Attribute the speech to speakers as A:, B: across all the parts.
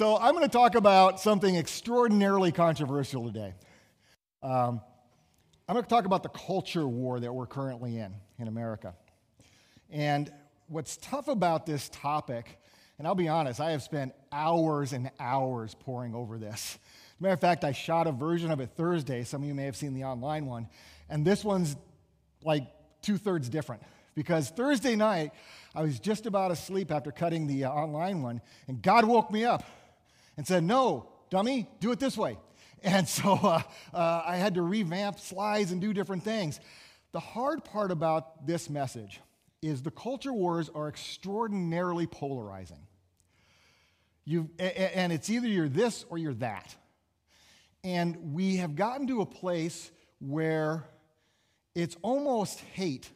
A: So, I'm going to talk about something extraordinarily controversial today. Um, I'm going to talk about the culture war that we're currently in in America. And what's tough about this topic, and I'll be honest, I have spent hours and hours poring over this. Matter of fact, I shot a version of it Thursday. Some of you may have seen the online one. And this one's like two thirds different. Because Thursday night, I was just about asleep after cutting the uh, online one, and God woke me up and said, No, dummy, do it this way. And so uh, uh, I had to revamp slides and do different things. The hard part about this message is the culture wars are extraordinarily polarizing. you and it's either you're this or you're that. And we have gotten to a place where it's almost hate.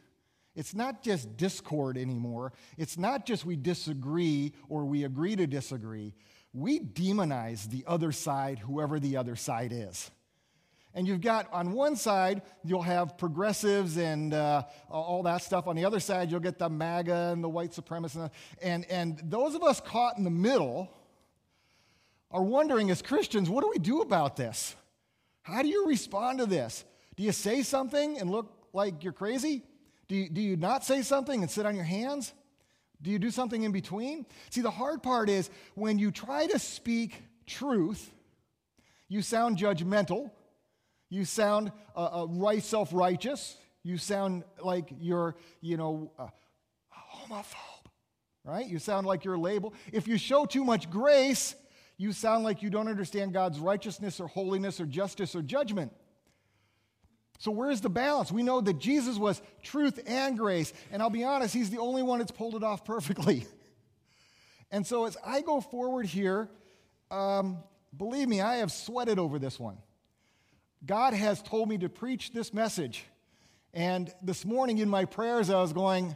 A: It's not just discord anymore. It's not just we disagree or we agree to disagree. We demonize the other side, whoever the other side is. And you've got on one side, you'll have progressives and uh, all that stuff. On the other side, you'll get the MAGA and the white supremacists. And, and those of us caught in the middle are wondering as Christians, what do we do about this? How do you respond to this? Do you say something and look like you're crazy? Do you, do you not say something and sit on your hands? Do you do something in between? See, the hard part is when you try to speak truth, you sound judgmental you sound uh, uh, right, self-righteous. You sound like you're, you know, uh, homophobe, right? You sound like you're a label. If you show too much grace, you sound like you don't understand God's righteousness or holiness or justice or judgment. So, where's the balance? We know that Jesus was truth and grace. And I'll be honest, he's the only one that's pulled it off perfectly. and so, as I go forward here, um, believe me, I have sweated over this one. God has told me to preach this message. And this morning in my prayers, I was going,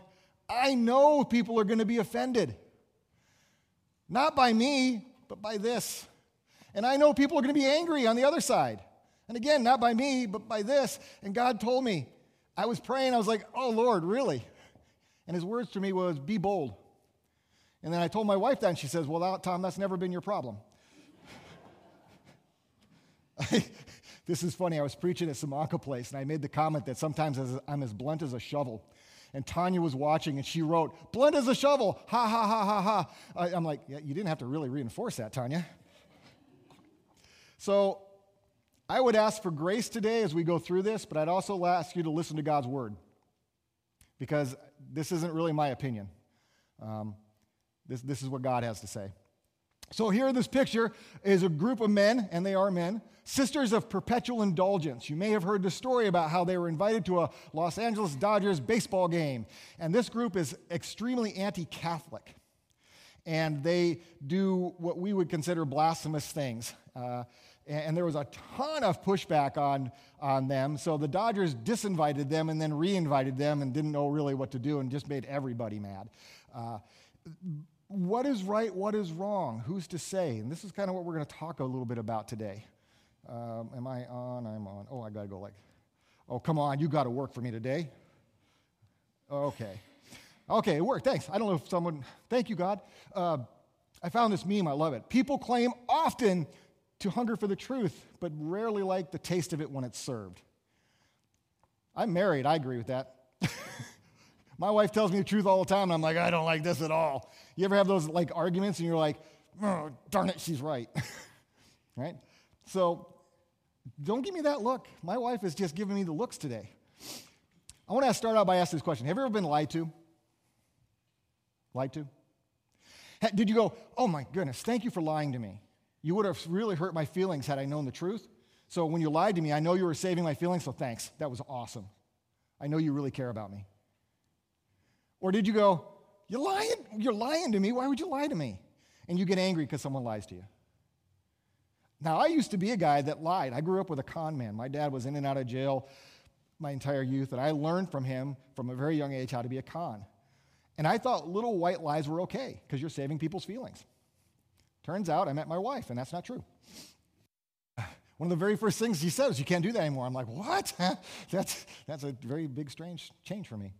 A: I know people are going to be offended. Not by me, but by this. And I know people are going to be angry on the other side. And again, not by me, but by this. And God told me, I was praying, I was like, oh Lord, really? And his words to me was, be bold. And then I told my wife that, and she says, well, Tom, that's never been your problem. This is funny. I was preaching at Samaka Place, and I made the comment that sometimes I'm as blunt as a shovel. And Tanya was watching, and she wrote, Blunt as a shovel. Ha, ha, ha, ha, ha. I'm like, yeah, you didn't have to really reinforce that, Tanya. So I would ask for grace today as we go through this, but I'd also ask you to listen to God's word because this isn't really my opinion. Um, this, this is what God has to say. So, here in this picture is a group of men, and they are men, Sisters of Perpetual Indulgence. You may have heard the story about how they were invited to a Los Angeles Dodgers baseball game. And this group is extremely anti Catholic. And they do what we would consider blasphemous things. Uh, and there was a ton of pushback on, on them. So the Dodgers disinvited them and then reinvited them and didn't know really what to do and just made everybody mad. Uh, what is right? What is wrong? Who's to say? And this is kind of what we're going to talk a little bit about today. Um, am I on? I'm on. Oh, I got to go like, oh, come on, you got to work for me today. Okay. Okay, it worked. Thanks. I don't know if someone, thank you, God. Uh, I found this meme. I love it. People claim often to hunger for the truth, but rarely like the taste of it when it's served. I'm married. I agree with that. My wife tells me the truth all the time, and I'm like, I don't like this at all. You ever have those like arguments, and you're like, oh, darn it, she's right, right? So don't give me that look. My wife is just giving me the looks today. I want to start out by asking this question Have you ever been lied to? Lied to? Did you go, oh my goodness, thank you for lying to me? You would have really hurt my feelings had I known the truth. So when you lied to me, I know you were saving my feelings, so thanks. That was awesome. I know you really care about me. Or did you go, you're lying, you're lying to me. Why would you lie to me? And you get angry because someone lies to you. Now, I used to be a guy that lied. I grew up with a con man. My dad was in and out of jail my entire youth, and I learned from him from a very young age how to be a con. And I thought little white lies were okay because you're saving people's feelings. Turns out I met my wife, and that's not true. One of the very first things he said is, You can't do that anymore. I'm like, What? that's, that's a very big, strange change for me.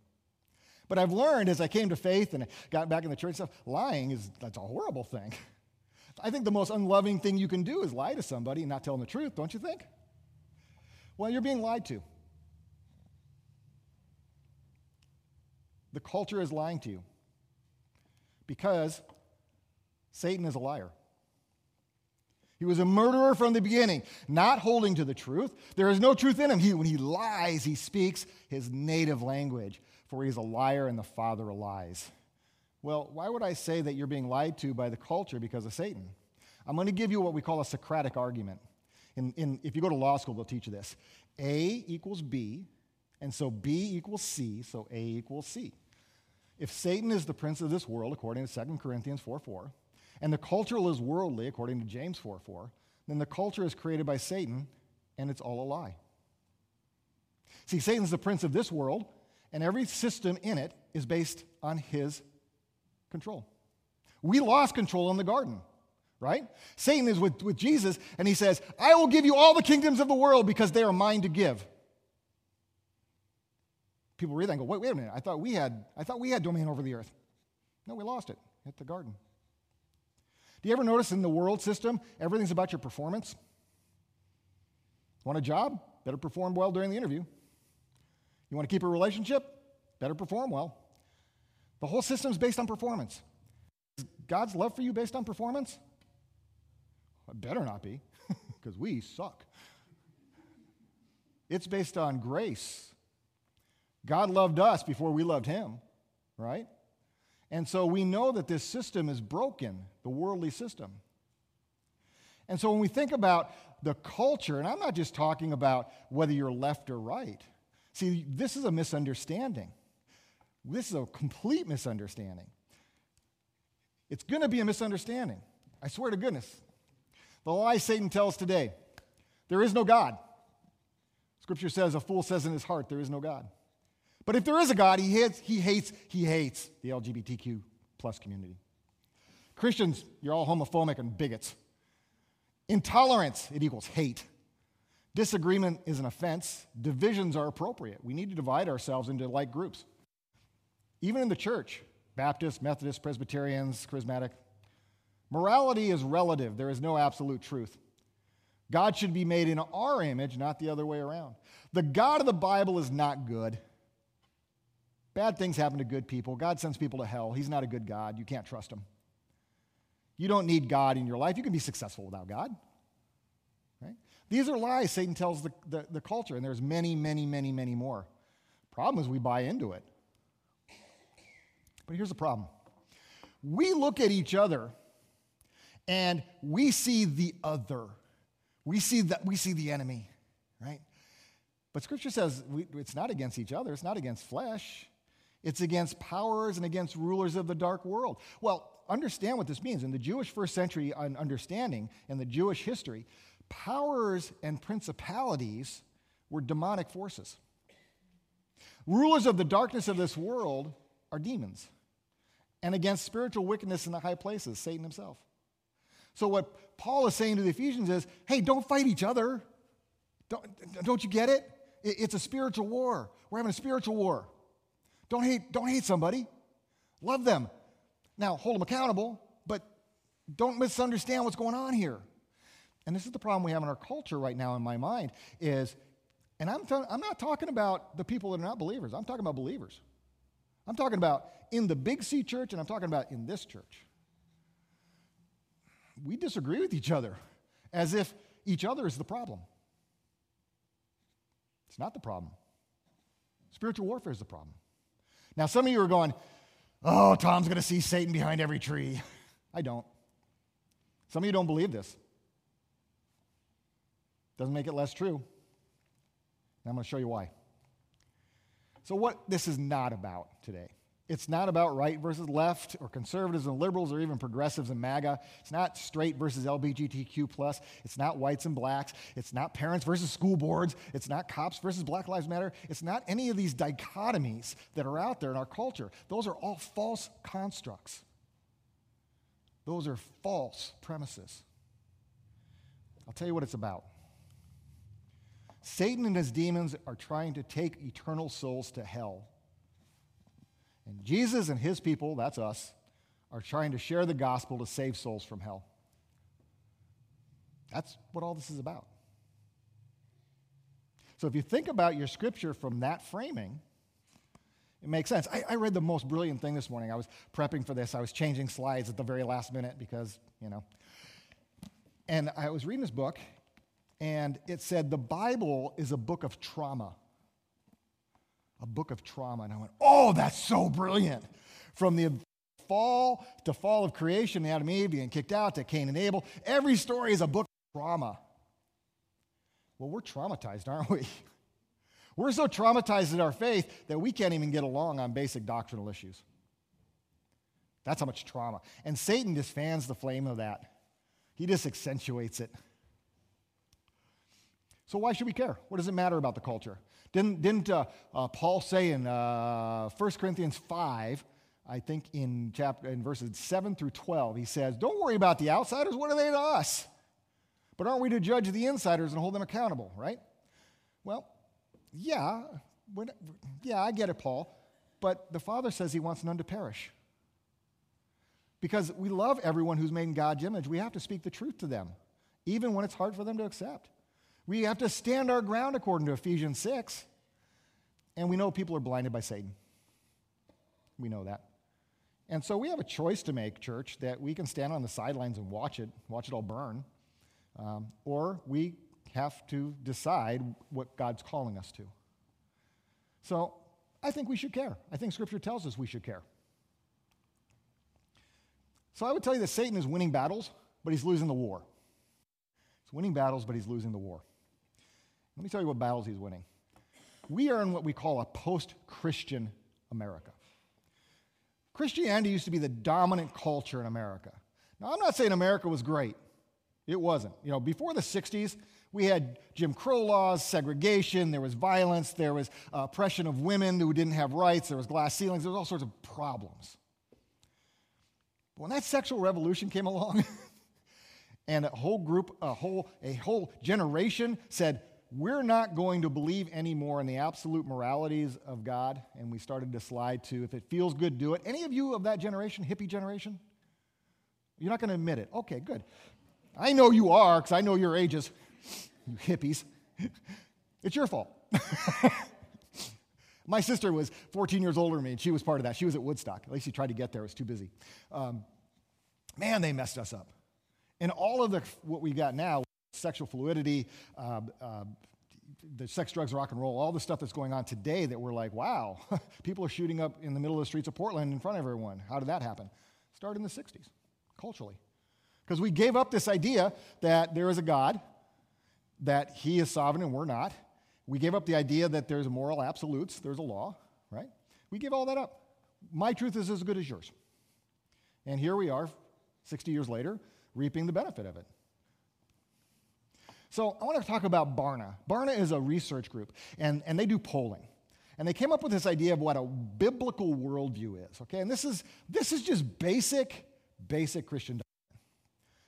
A: But I've learned as I came to faith and got back in the church stuff, lying is that's a horrible thing. I think the most unloving thing you can do is lie to somebody and not tell them the truth, don't you think? Well, you're being lied to. The culture is lying to you because Satan is a liar. He was a murderer from the beginning, not holding to the truth. There is no truth in him. He, when he lies, he speaks his native language, for he is a liar and the father of lies. Well, why would I say that you're being lied to by the culture because of Satan? I'm going to give you what we call a Socratic argument. In, in, if you go to law school, they'll teach you this A equals B, and so B equals C, so A equals C. If Satan is the prince of this world, according to 2 Corinthians 4 4, and the cultural is worldly, according to James 4 4, then the culture is created by Satan and it's all a lie. See, Satan's the prince of this world, and every system in it is based on his control. We lost control in the garden, right? Satan is with, with Jesus, and he says, I will give you all the kingdoms of the world because they are mine to give. People read that and go, wait, wait a minute, I thought we had, I thought we had domain over the earth. No, we lost it at the garden. Do you ever notice in the world system, everything's about your performance? Want a job? Better perform well during the interview. You want to keep a relationship? Better perform well. The whole system's based on performance. Is God's love for you based on performance? It better not be, because we suck. It's based on grace. God loved us before we loved him, right? And so we know that this system is broken, the worldly system. And so when we think about the culture, and I'm not just talking about whether you're left or right. See, this is a misunderstanding. This is a complete misunderstanding. It's going to be a misunderstanding. I swear to goodness. The lie Satan tells today there is no God. Scripture says, a fool says in his heart, there is no God. But if there is a God, he hates, he hates, he hates the LGBTQ plus community. Christians, you're all homophobic and bigots. Intolerance, it equals hate. Disagreement is an offense. Divisions are appropriate. We need to divide ourselves into like groups. Even in the church, Baptists, Methodists, Presbyterians, Charismatic, morality is relative. There is no absolute truth. God should be made in our image, not the other way around. The God of the Bible is not good. Bad things happen to good people. God sends people to hell. He's not a good God. You can't trust him. You don't need God in your life. You can be successful without God. Right? These are lies Satan tells the, the, the culture, and there's many, many, many, many more. Problem is, we buy into it. But here's the problem we look at each other and we see the other. We see, that, we see the enemy, right? But Scripture says we, it's not against each other, it's not against flesh. It's against powers and against rulers of the dark world. Well, understand what this means. In the Jewish first century understanding, in the Jewish history, powers and principalities were demonic forces. Rulers of the darkness of this world are demons, and against spiritual wickedness in the high places, Satan himself. So, what Paul is saying to the Ephesians is hey, don't fight each other. Don't, don't you get it? It's a spiritual war. We're having a spiritual war. Don't hate, don't hate somebody. Love them. Now, hold them accountable, but don't misunderstand what's going on here. And this is the problem we have in our culture right now, in my mind, is, and I'm, t- I'm not talking about the people that are not believers, I'm talking about believers. I'm talking about in the big C church, and I'm talking about in this church. We disagree with each other as if each other is the problem. It's not the problem. Spiritual warfare is the problem. Now, some of you are going, oh, Tom's going to see Satan behind every tree. I don't. Some of you don't believe this. Doesn't make it less true. And I'm going to show you why. So, what this is not about today it's not about right versus left or conservatives and liberals or even progressives and MAGA. It's not straight versus LGBTQ. It's not whites and blacks. It's not parents versus school boards. It's not cops versus Black Lives Matter. It's not any of these dichotomies that are out there in our culture. Those are all false constructs. Those are false premises. I'll tell you what it's about. Satan and his demons are trying to take eternal souls to hell and Jesus and his people, that's us, are trying to share the gospel to save souls from hell. That's what all this is about. So if you think about your scripture from that framing, it makes sense. I, I, read the most brilliant thing this morning. I was prepping for this. I was changing slides at the very last minute because, you know. And I was reading this book, and it said the Bible is a book of trauma. A book of trauma. And I went, oh, that's so brilliant. From the fall to fall of creation, Adam and Eve being kicked out to Cain and Abel, every story is a book of trauma. Well, we're traumatized, aren't we? We're so traumatized in our faith that we can't even get along on basic doctrinal issues. That's how much trauma. And Satan just fans the flame of that, he just accentuates it. So, why should we care? What does it matter about the culture? Didn't, didn't uh, uh, Paul say in uh, 1 Corinthians 5 I think in chapter in verses 7 through 12, he says, Don't worry about the outsiders, what are they to us? But aren't we to judge the insiders and hold them accountable, right? Well, yeah, yeah, I get it, Paul. But the Father says he wants none to perish. Because we love everyone who's made in God's image. We have to speak the truth to them, even when it's hard for them to accept. We have to stand our ground according to Ephesians 6. And we know people are blinded by Satan. We know that. And so we have a choice to make, church, that we can stand on the sidelines and watch it, watch it all burn, um, or we have to decide what God's calling us to. So I think we should care. I think Scripture tells us we should care. So I would tell you that Satan is winning battles, but he's losing the war. He's winning battles, but he's losing the war. Let me tell you what battles he's winning. We are in what we call a post Christian America. Christianity used to be the dominant culture in America. Now, I'm not saying America was great. It wasn't. You know, before the 60s, we had Jim Crow laws, segregation, there was violence, there was uh, oppression of women who didn't have rights, there was glass ceilings, there was all sorts of problems. But when that sexual revolution came along, and a whole group, a whole, a whole generation said, we're not going to believe anymore in the absolute moralities of God, and we started to slide to if it feels good, do it. Any of you of that generation, hippie generation? You're not going to admit it. Okay, good. I know you are, because I know your ages, you hippies. it's your fault. My sister was 14 years older than me, and she was part of that. She was at Woodstock. At least she tried to get there, it was too busy. Um, man, they messed us up. And all of the, what we got now, sexual fluidity, uh, uh, the sex, drugs, rock and roll, all the stuff that's going on today that we're like, wow, people are shooting up in the middle of the streets of Portland in front of everyone. How did that happen? Started in the 60s, culturally. Because we gave up this idea that there is a God, that he is sovereign and we're not. We gave up the idea that there's moral absolutes, there's a law, right? We give all that up. My truth is as good as yours. And here we are, 60 years later, reaping the benefit of it. So I want to talk about Barna. Barna is a research group, and, and they do polling. And they came up with this idea of what a biblical worldview is, okay? And this is, this is just basic, basic Christian doctrine.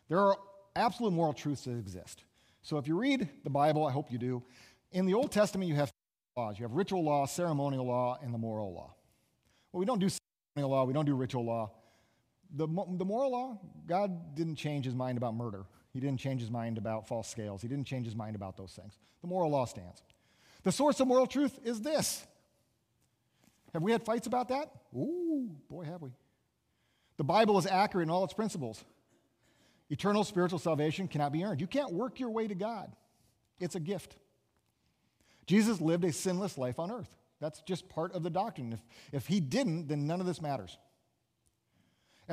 A: There are absolute moral truths that exist. So if you read the Bible, I hope you do, in the Old Testament you have laws. You have ritual law, ceremonial law, and the moral law. Well, we don't do ceremonial law, we don't do ritual law. The, the moral law, God didn't change his mind about murder. He didn't change his mind about false scales. He didn't change his mind about those things. The moral law stands. The source of moral truth is this. Have we had fights about that? Ooh, boy, have we. The Bible is accurate in all its principles. Eternal spiritual salvation cannot be earned. You can't work your way to God, it's a gift. Jesus lived a sinless life on earth. That's just part of the doctrine. If, if he didn't, then none of this matters.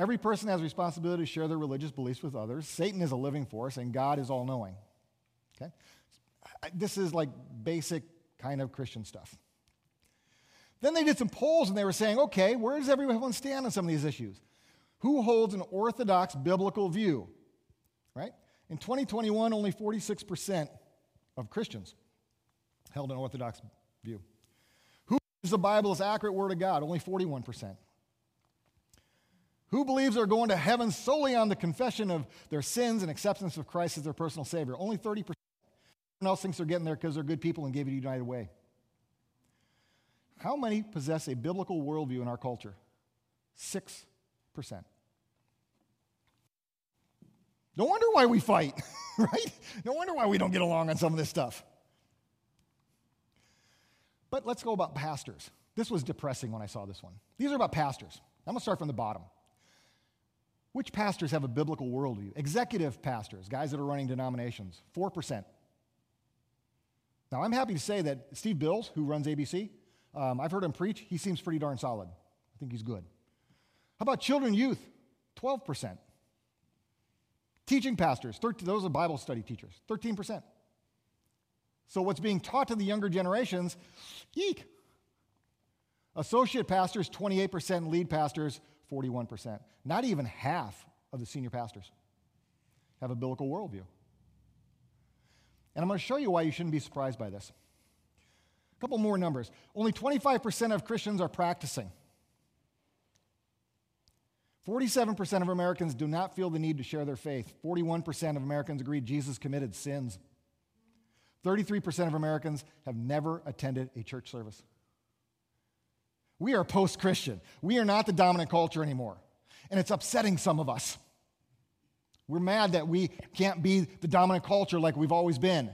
A: Every person has a responsibility to share their religious beliefs with others. Satan is a living force, and God is all knowing. Okay? This is like basic kind of Christian stuff. Then they did some polls and they were saying, okay, where does everyone stand on some of these issues? Who holds an orthodox biblical view? Right? In 2021, only 46% of Christians held an orthodox view. Who believes the Bible is accurate word of God? Only 41%. Who believes they're going to heaven solely on the confession of their sins and acceptance of Christ as their personal Savior? Only 30%. Everyone else thinks they're getting there because they're good people and gave it a united way. How many possess a biblical worldview in our culture? 6%. No wonder why we fight, right? No wonder why we don't get along on some of this stuff. But let's go about pastors. This was depressing when I saw this one. These are about pastors. I'm going to start from the bottom. Which pastors have a biblical worldview? Executive pastors, guys that are running denominations, 4%. Now, I'm happy to say that Steve Bills, who runs ABC, um, I've heard him preach. He seems pretty darn solid. I think he's good. How about children, youth? 12%. Teaching pastors, 13, those are Bible study teachers, 13%. So, what's being taught to the younger generations, eek. Associate pastors, 28%, lead pastors, 41%. Not even half of the senior pastors have a biblical worldview. And I'm going to show you why you shouldn't be surprised by this. A couple more numbers. Only 25% of Christians are practicing. 47% of Americans do not feel the need to share their faith. 41% of Americans agree Jesus committed sins. 33% of Americans have never attended a church service. We are post Christian. We are not the dominant culture anymore. And it's upsetting some of us. We're mad that we can't be the dominant culture like we've always been.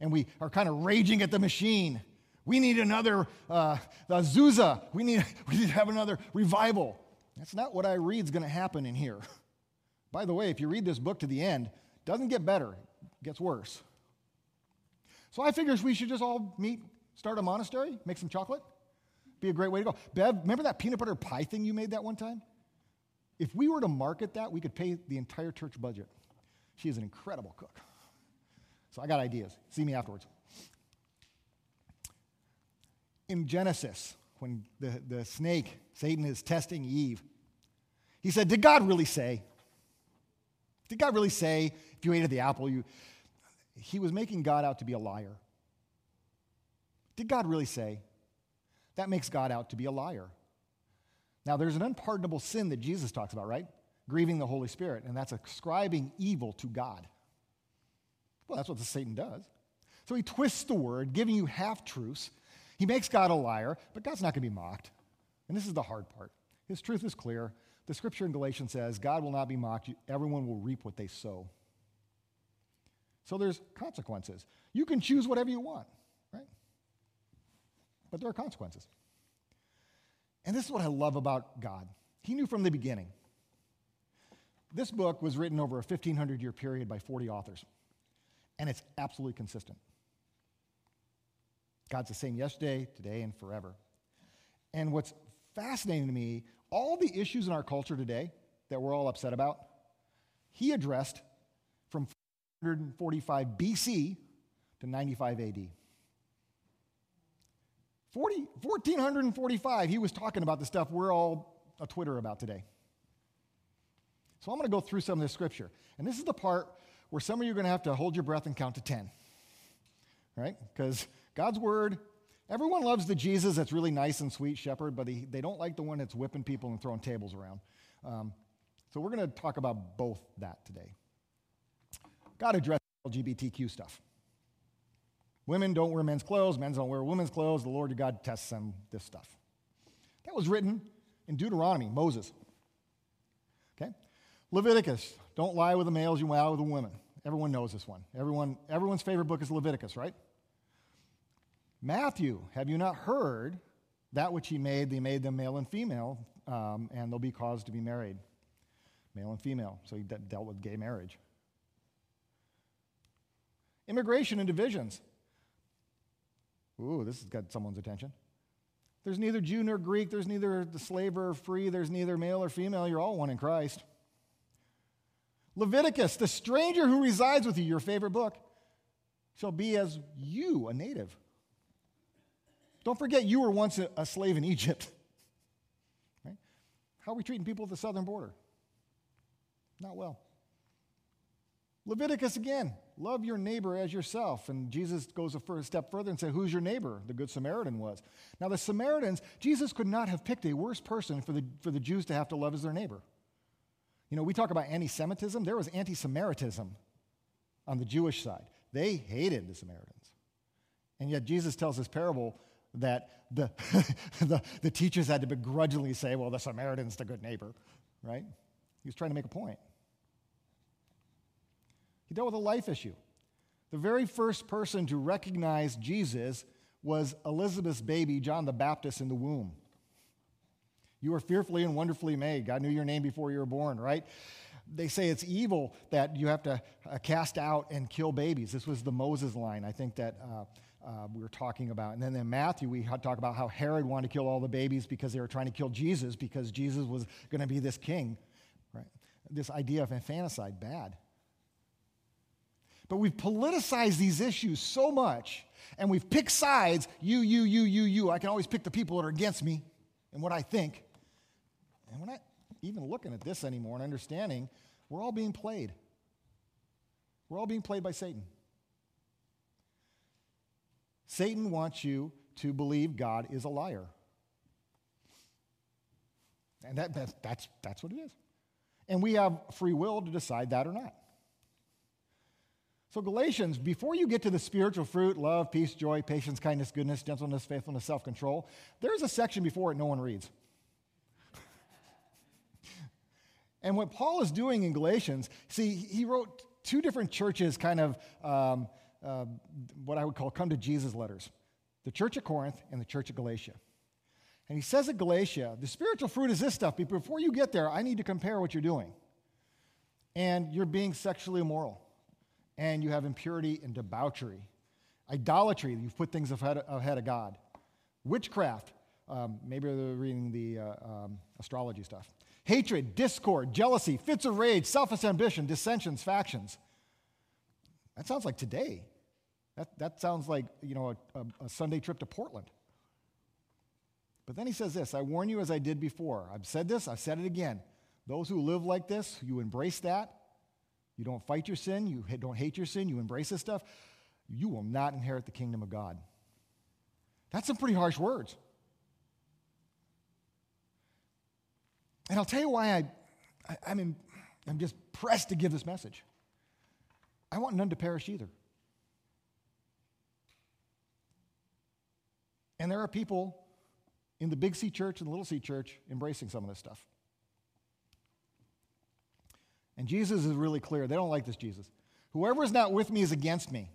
A: And we are kind of raging at the machine. We need another uh, Azusa. We need, we need to have another revival. That's not what I read is going to happen in here. By the way, if you read this book to the end, it doesn't get better, it gets worse. So I figures we should just all meet, start a monastery, make some chocolate. Be a great way to go. Bev, remember that peanut butter pie thing you made that one time? If we were to market that, we could pay the entire church budget. She is an incredible cook. So I got ideas. See me afterwards. In Genesis, when the, the snake, Satan, is testing Eve, he said, Did God really say? Did God really say, if you ate of the apple, you. He was making God out to be a liar. Did God really say? That makes God out to be a liar. Now, there's an unpardonable sin that Jesus talks about, right? Grieving the Holy Spirit, and that's ascribing evil to God. Well, that's what the Satan does. So he twists the word, giving you half truths. He makes God a liar, but God's not going to be mocked. And this is the hard part. His truth is clear. The scripture in Galatians says, God will not be mocked. Everyone will reap what they sow. So there's consequences. You can choose whatever you want but there are consequences. And this is what I love about God. He knew from the beginning. This book was written over a 1,500 year period by 40 authors, and it's absolutely consistent. God's the same yesterday, today, and forever. And what's fascinating to me, all the issues in our culture today that we're all upset about, he addressed from 445 BC to 95 AD. 40, 1445, he was talking about the stuff we're all a Twitter about today. So I'm going to go through some of this scripture. And this is the part where some of you are going to have to hold your breath and count to 10. Right? Because God's word, everyone loves the Jesus that's really nice and sweet shepherd, but he, they don't like the one that's whipping people and throwing tables around. Um, so we're going to talk about both that today. God addressed LGBTQ stuff. Women don't wear men's clothes, men don't wear women's clothes. The Lord your God tests them, this stuff. That was written in Deuteronomy, Moses. Okay? Leviticus, don't lie with the males, you lie with the women. Everyone knows this one. Everyone, everyone's favorite book is Leviticus, right? Matthew, have you not heard that which he made? They made them male and female, um, and they'll be caused to be married. Male and female. So he de- dealt with gay marriage. Immigration and divisions. Ooh, this has got someone's attention. There's neither Jew nor Greek, there's neither the slave or free, there's neither male or female, you're all one in Christ. Leviticus, the stranger who resides with you, your favorite book, shall be as you, a native. Don't forget, you were once a, slave in Egypt. Right? How are we treating people at the southern border? Not well. Leviticus again, love your neighbor as yourself. And Jesus goes a step further and says, Who's your neighbor? The Good Samaritan was. Now, the Samaritans, Jesus could not have picked a worse person for the, for the Jews to have to love as their neighbor. You know, we talk about anti Semitism, there was anti Samaritism on the Jewish side. They hated the Samaritans. And yet, Jesus tells this parable that the, the, the teachers had to begrudgingly say, Well, the Samaritan's the good neighbor, right? He was trying to make a point. He dealt with a life issue. The very first person to recognize Jesus was Elizabeth's baby, John the Baptist, in the womb. You were fearfully and wonderfully made. God knew your name before you were born, right? They say it's evil that you have to uh, cast out and kill babies. This was the Moses line, I think, that uh, uh, we were talking about. And then in Matthew, we talk about how Herod wanted to kill all the babies because they were trying to kill Jesus because Jesus was going to be this king, right? This idea of infanticide, bad. But we've politicized these issues so much and we've picked sides you, you, you, you, you. I can always pick the people that are against me and what I think. And we're not even looking at this anymore and understanding we're all being played. We're all being played by Satan. Satan wants you to believe God is a liar. And that, that's, that's, that's what it is. And we have free will to decide that or not. So, Galatians, before you get to the spiritual fruit love, peace, joy, patience, kindness, goodness, gentleness, faithfulness, self control there's a section before it no one reads. and what Paul is doing in Galatians, see, he wrote two different churches, kind of um, uh, what I would call come to Jesus letters the church at Corinth and the church at Galatia. And he says at Galatia, the spiritual fruit is this stuff, but before you get there, I need to compare what you're doing. And you're being sexually immoral and you have impurity and debauchery. Idolatry, you've put things ahead, of God. Witchcraft, um, maybe they're reading the uh, um, astrology stuff. Hatred, discord, jealousy, fits of rage, selfish ambition, dissensions, factions. That sounds like today. That, that sounds like, you know, a, a, a Sunday trip to Portland. But then he says this I warn you as I did before. I've said this, I've said it again. Those who live like this, you embrace that, you don't fight your sin, you don't hate your sin, you embrace this stuff, you will not inherit the kingdom of God. That's some pretty harsh words. And I'll tell you why I, I, I'm, in, I'm just pressed to give this message. I want none to perish either. And there are people in the big C church and the little C church embracing some of this stuff. And Jesus is really clear. They don't like this Jesus. Whoever is not with me is against me.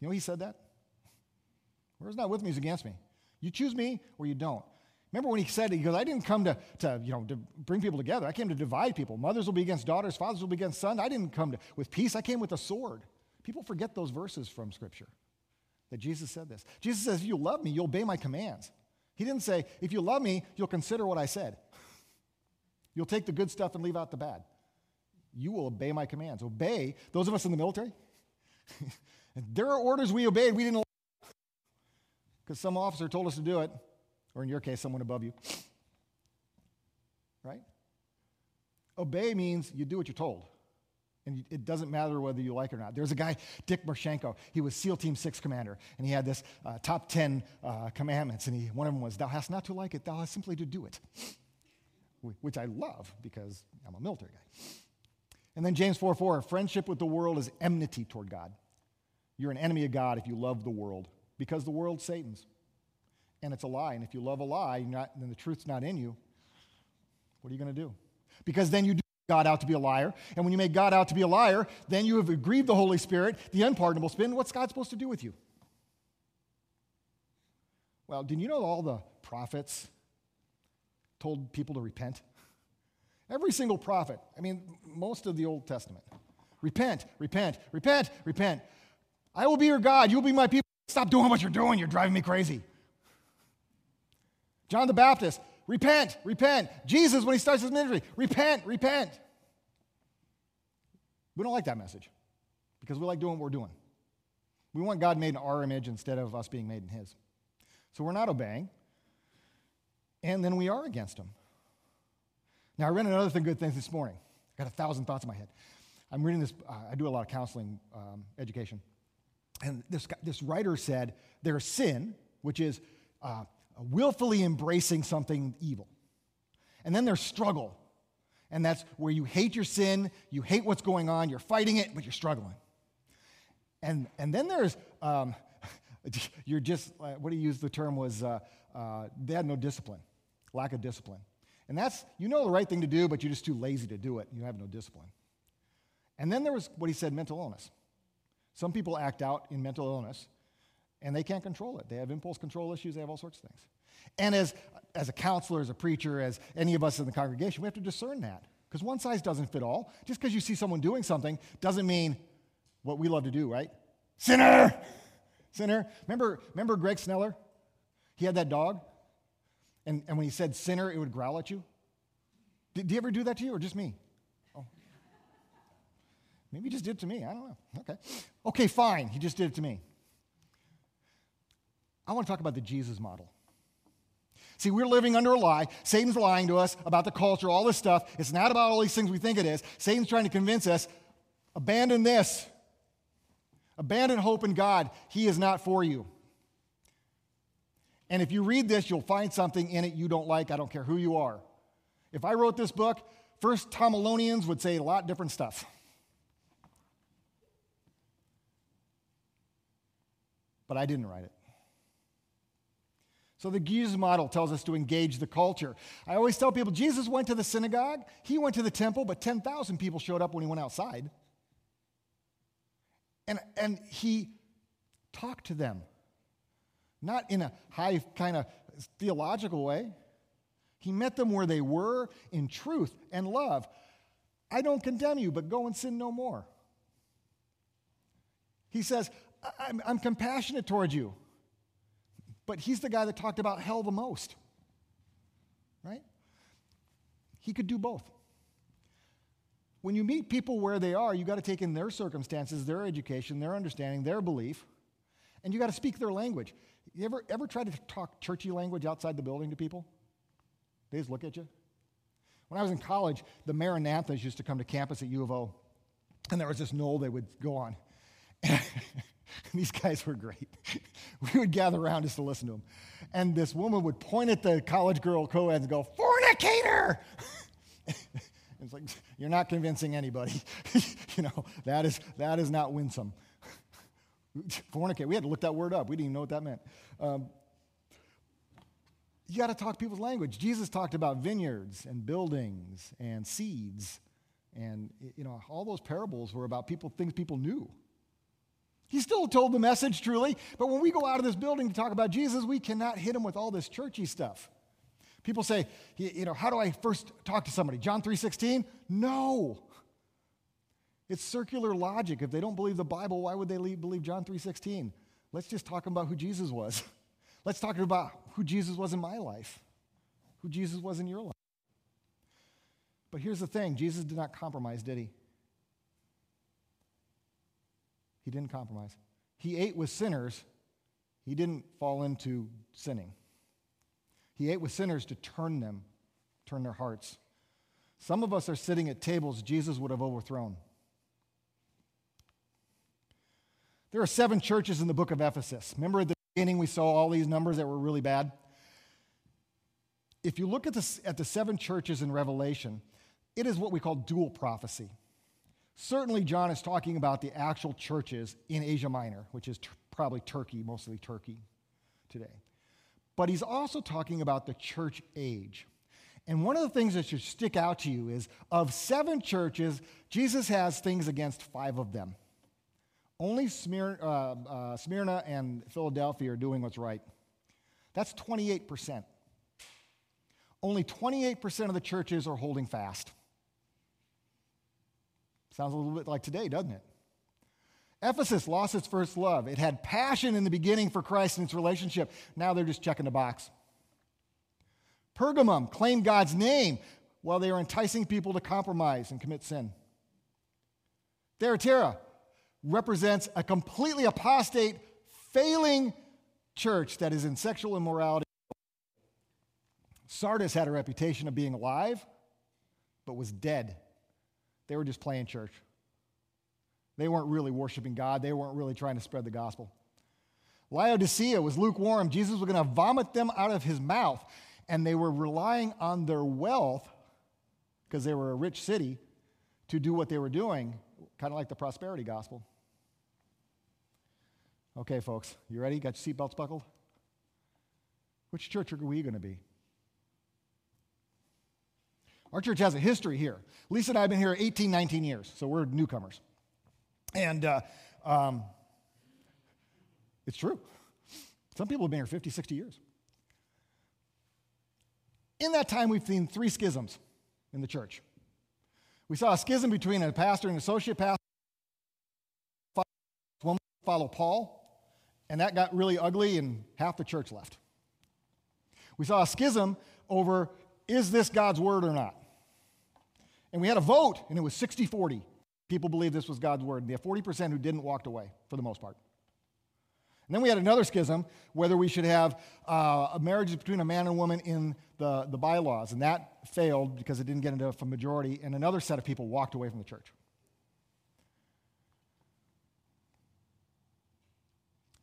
A: You know he said that? Whoever's not with me is against me. You choose me or you don't. Remember when he said it, he goes, I didn't come to, to, you know, to bring people together. I came to divide people. Mothers will be against daughters, fathers will be against sons. I didn't come to, with peace, I came with a sword. People forget those verses from Scripture that Jesus said this. Jesus says, if you love me, you'll obey my commands. He didn't say, if you love me, you'll consider what I said. You'll take the good stuff and leave out the bad you will obey my commands. Obey, those of us in the military, there are orders we obeyed, we didn't because some officer told us to do it, or in your case, someone above you. Right? Obey means you do what you're told. And it doesn't matter whether you like it or not. There's a guy, Dick Marcinko. He was SEAL Team 6 commander, and he had this uh, top 10 uh, commandments, and he, one of them was, Thou hast not to like it, thou hast simply to do it, which I love because I'm a military guy. And then James 4 4, friendship with the world is enmity toward God. You're an enemy of God if you love the world, because the world's Satan's. And it's a lie. And if you love a lie, not, then the truth's not in you. What are you going to do? Because then you do God out to be a liar. And when you make God out to be a liar, then you have grieved the Holy Spirit, the unpardonable sin. What's God supposed to do with you? Well, did you know all the prophets told people to repent? Every single prophet, I mean, most of the Old Testament. Repent, repent, repent, repent. I will be your God. You will be my people. Stop doing what you're doing. You're driving me crazy. John the Baptist, repent, repent. Jesus, when he starts his ministry, repent, repent. We don't like that message because we like doing what we're doing. We want God made in our image instead of us being made in his. So we're not obeying, and then we are against him. Now, I read another thing, good things this morning. I got a thousand thoughts in my head. I'm reading this, uh, I do a lot of counseling um, education. And this, this writer said there's sin, which is uh, willfully embracing something evil. And then there's struggle. And that's where you hate your sin, you hate what's going on, you're fighting it, but you're struggling. And, and then there's, um, you're just, uh, what he used the term was, uh, uh, they had no discipline, lack of discipline. And that's, you know the right thing to do, but you're just too lazy to do it. You have no discipline. And then there was what he said mental illness. Some people act out in mental illness and they can't control it. They have impulse control issues, they have all sorts of things. And as, as a counselor, as a preacher, as any of us in the congregation, we have to discern that. Because one size doesn't fit all. Just because you see someone doing something doesn't mean what we love to do, right? Sinner! Sinner. Remember, remember Greg Sneller? He had that dog. And, and when he said sinner, it would growl at you. Did, did he ever do that to you or just me? Oh. Maybe he just did to me. I don't know. Okay. Okay, fine. He just did it to me. I want to talk about the Jesus model. See, we're living under a lie. Satan's lying to us about the culture, all this stuff. It's not about all these things we think it is. Satan's trying to convince us abandon this, abandon hope in God. He is not for you. And if you read this, you'll find something in it you don't like. I don't care who you are. If I wrote this book, first Tomilonians would say a lot different stuff. But I didn't write it. So the Jesus model tells us to engage the culture. I always tell people Jesus went to the synagogue, he went to the temple, but 10,000 people showed up when he went outside. And, and he talked to them, not in a high kind of theological way. He met them where they were in truth and love. I don't condemn you, but go and sin no more. He says, I'm, I'm compassionate toward you. But he's the guy that talked about hell the most, right? He could do both. When you meet people where they are, you got to take in their circumstances, their education, their understanding, their belief, and you got to speak their language. You ever, ever try to talk churchy language outside the building to people? They just look at you. When I was in college, the Maranathas used to come to campus at U of O, and there was this knoll they would go on. These guys were great. we would gather around just to listen to them. And this woman would point at the college girl co-eds and go, fornicator! it's like, you're not convincing anybody. you know, that is, that is not winsome. Fornicate. We had to look that word up. We didn't even know what that meant. Um, you got to talk people's language. Jesus talked about vineyards and buildings and seeds. And, you know, all those parables were about people, things people knew. He still told the message truly, but when we go out of this building to talk about Jesus, we cannot hit him with all this churchy stuff. People say, you know, how do I first talk to somebody? John 3:16? No. It's circular logic. If they don't believe the Bible, why would they believe John 3:16? Let's just talk about who Jesus was. Let's talk about who Jesus was in my life, who Jesus was in your life. But here's the thing Jesus did not compromise, did he? He didn't compromise. He ate with sinners. He didn't fall into sinning. He ate with sinners to turn them, turn their hearts. Some of us are sitting at tables Jesus would have overthrown. There are seven churches in the book of Ephesus. Remember at the beginning we saw all these numbers that were really bad? If you look at the, at the seven churches in Revelation, it is what we call dual prophecy. Certainly, John is talking about the actual churches in Asia Minor, which is probably Turkey, mostly Turkey today. But he's also talking about the church age. And one of the things that should stick out to you is of seven churches, Jesus has things against five of them. Only Smyrna, uh, uh, Smyrna and Philadelphia are doing what's right. That's 28%. Only 28% of the churches are holding fast. Sounds a little bit like today, doesn't it? Ephesus lost its first love. It had passion in the beginning for Christ and its relationship. Now they're just checking the box. Pergamum claimed God's name while they were enticing people to compromise and commit sin. Thyatira represents a completely apostate, failing church that is in sexual immorality. Sardis had a reputation of being alive, but was dead. They were just playing church. They weren't really worshiping God, they weren't really trying to spread the gospel. Laodicea was lukewarm. Jesus was going to vomit them out of his mouth. And they were relying on their wealth, because they were a rich city, to do what they were doing, kind of like the prosperity gospel. Okay, folks, you ready? Got your seatbelts buckled? Which church are we going to be? Our church has a history here. Lisa and I have been here 18, 19 years, so we're newcomers. And uh, um, it's true. Some people have been here 50, 60 years. In that time, we've seen three schisms in the church. We saw a schism between a pastor and associate pastor. One follow Paul, and that got really ugly, and half the church left. We saw a schism over is this God's word or not? And we had a vote, and it was 60 40. People believed this was God's word. And the 40% who didn't walked away for the most part. And then we had another schism whether we should have uh, a marriage between a man and a woman in the, the bylaws. And that failed because it didn't get into a majority. And another set of people walked away from the church.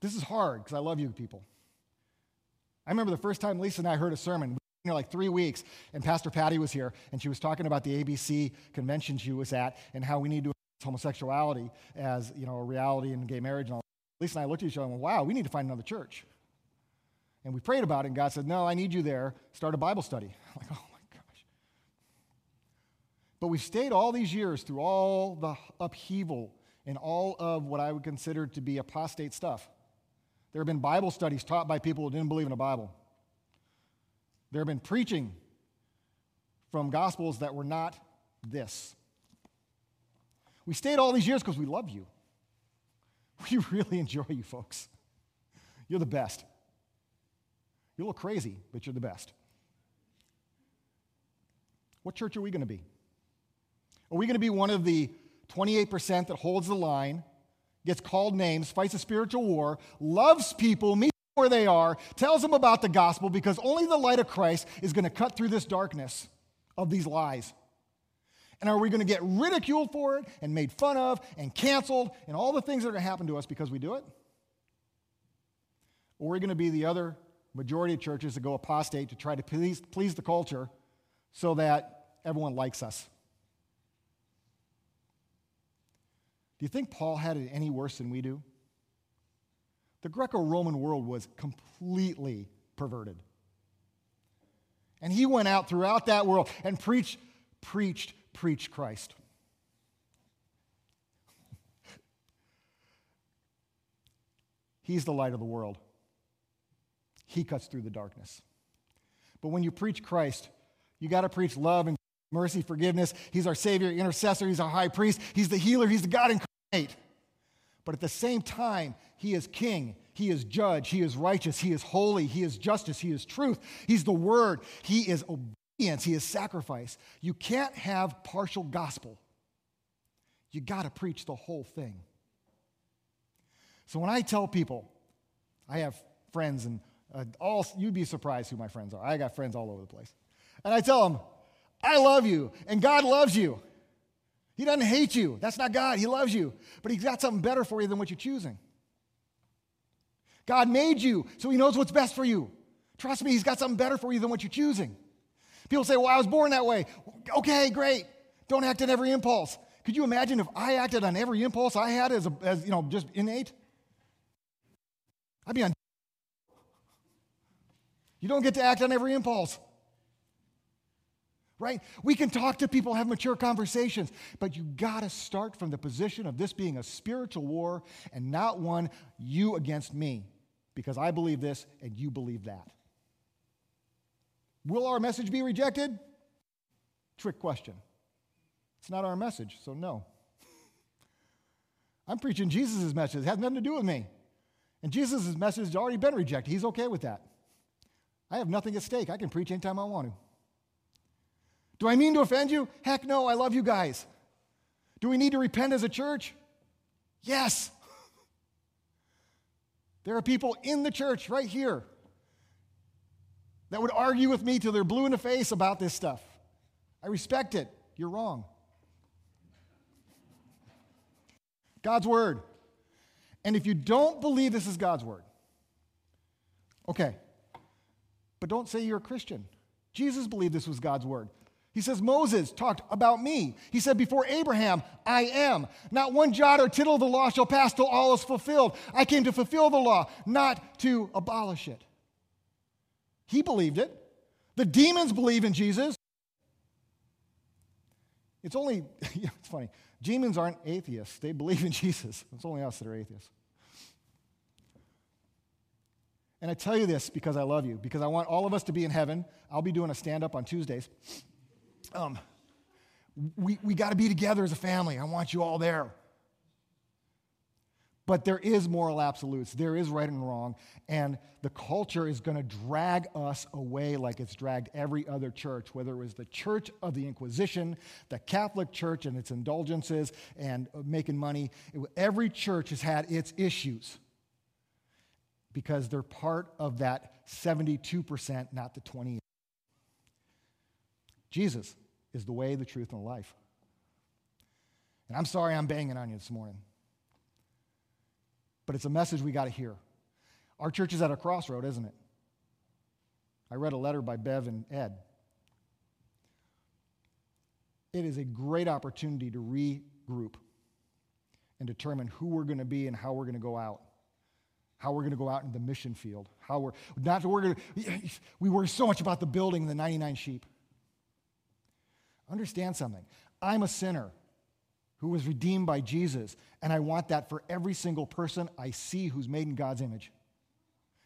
A: This is hard because I love you people. I remember the first time Lisa and I heard a sermon. We were like three weeks, and Pastor Patty was here, and she was talking about the ABC convention she was at and how we need to homosexuality as you know a reality in gay marriage and all. Lisa and I looked at each other and went, "Wow, we need to find another church." And we prayed about it, and God said, "No, I need you there. Start a Bible study." I'm like, "Oh my gosh!" But we've stayed all these years through all the upheaval and all of what I would consider to be apostate stuff. There have been Bible studies taught by people who didn't believe in the Bible. There have been preaching from gospels that were not this. We stayed all these years because we love you. We really enjoy you folks. You're the best. You look crazy, but you're the best. What church are we going to be? Are we going to be one of the 28% that holds the line gets called names, fights a spiritual war, loves people, meets where they are, tells them about the gospel because only the light of Christ is going to cut through this darkness of these lies. And are we going to get ridiculed for it and made fun of and canceled and all the things that are going to happen to us because we do it? Or are we going to be the other majority of churches that go apostate to try to please, please the culture so that everyone likes us? Do you think Paul had it any worse than we do? The Greco Roman world was completely perverted. And he went out throughout that world and preached, preached, preached Christ. He's the light of the world. He cuts through the darkness. But when you preach Christ, you got to preach love and mercy, forgiveness. He's our Savior, intercessor. He's our high priest. He's the healer. He's the God But at the same time, he is king, he is judge, he is righteous, he is holy, he is justice, he is truth, he's the word, he is obedience, he is sacrifice. You can't have partial gospel. You got to preach the whole thing. So when I tell people, I have friends and uh, all, you'd be surprised who my friends are. I got friends all over the place. And I tell them, I love you and God loves you. He doesn't hate you. That's not God. He loves you. But He's got something better for you than what you're choosing. God made you, so He knows what's best for you. Trust me, He's got something better for you than what you're choosing. People say, Well, I was born that way. Okay, great. Don't act on every impulse. Could you imagine if I acted on every impulse I had as, a, as you know, just innate? I'd be on. You don't get to act on every impulse right? We can talk to people, have mature conversations, but you got to start from the position of this being a spiritual war and not one you against me, because I believe this and you believe that. Will our message be rejected? Trick question. It's not our message, so no. I'm preaching Jesus' message. It has nothing to do with me. And Jesus' message has already been rejected. He's okay with that. I have nothing at stake. I can preach anytime I want to. Do I mean to offend you? Heck no, I love you guys. Do we need to repent as a church? Yes. There are people in the church right here that would argue with me till they're blue in the face about this stuff. I respect it. You're wrong. God's word. And if you don't believe this is God's word, okay, but don't say you're a Christian. Jesus believed this was God's word. He says, Moses talked about me. He said, Before Abraham, I am. Not one jot or tittle of the law shall pass till all is fulfilled. I came to fulfill the law, not to abolish it. He believed it. The demons believe in Jesus. It's only, it's funny, demons aren't atheists. They believe in Jesus. It's only us that are atheists. And I tell you this because I love you, because I want all of us to be in heaven. I'll be doing a stand up on Tuesdays. Um, we we got to be together as a family. I want you all there. But there is moral absolutes. There is right and wrong. And the culture is going to drag us away like it's dragged every other church, whether it was the church of the Inquisition, the Catholic Church and its indulgences and making money. Every church has had its issues because they're part of that 72%, not the 20. Jesus is the way, the truth, and the life. And I'm sorry I'm banging on you this morning, but it's a message we got to hear. Our church is at a crossroad, isn't it? I read a letter by Bev and Ed. It is a great opportunity to regroup and determine who we're going to be and how we're going to go out how we're going to go out in the mission field, how we're not we're going to, we worry so much about the building and the 99 sheep. Understand something. I'm a sinner who was redeemed by Jesus, and I want that for every single person I see who's made in God's image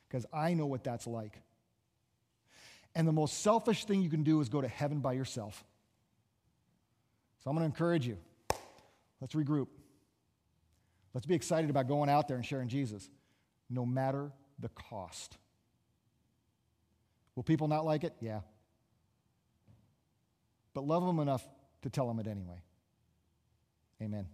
A: because I know what that's like. And the most selfish thing you can do is go to heaven by yourself. So I'm going to encourage you. Let's regroup. Let's be excited about going out there and sharing Jesus no matter the cost. Will people not like it? Yeah. But love them enough to tell them it anyway. Amen.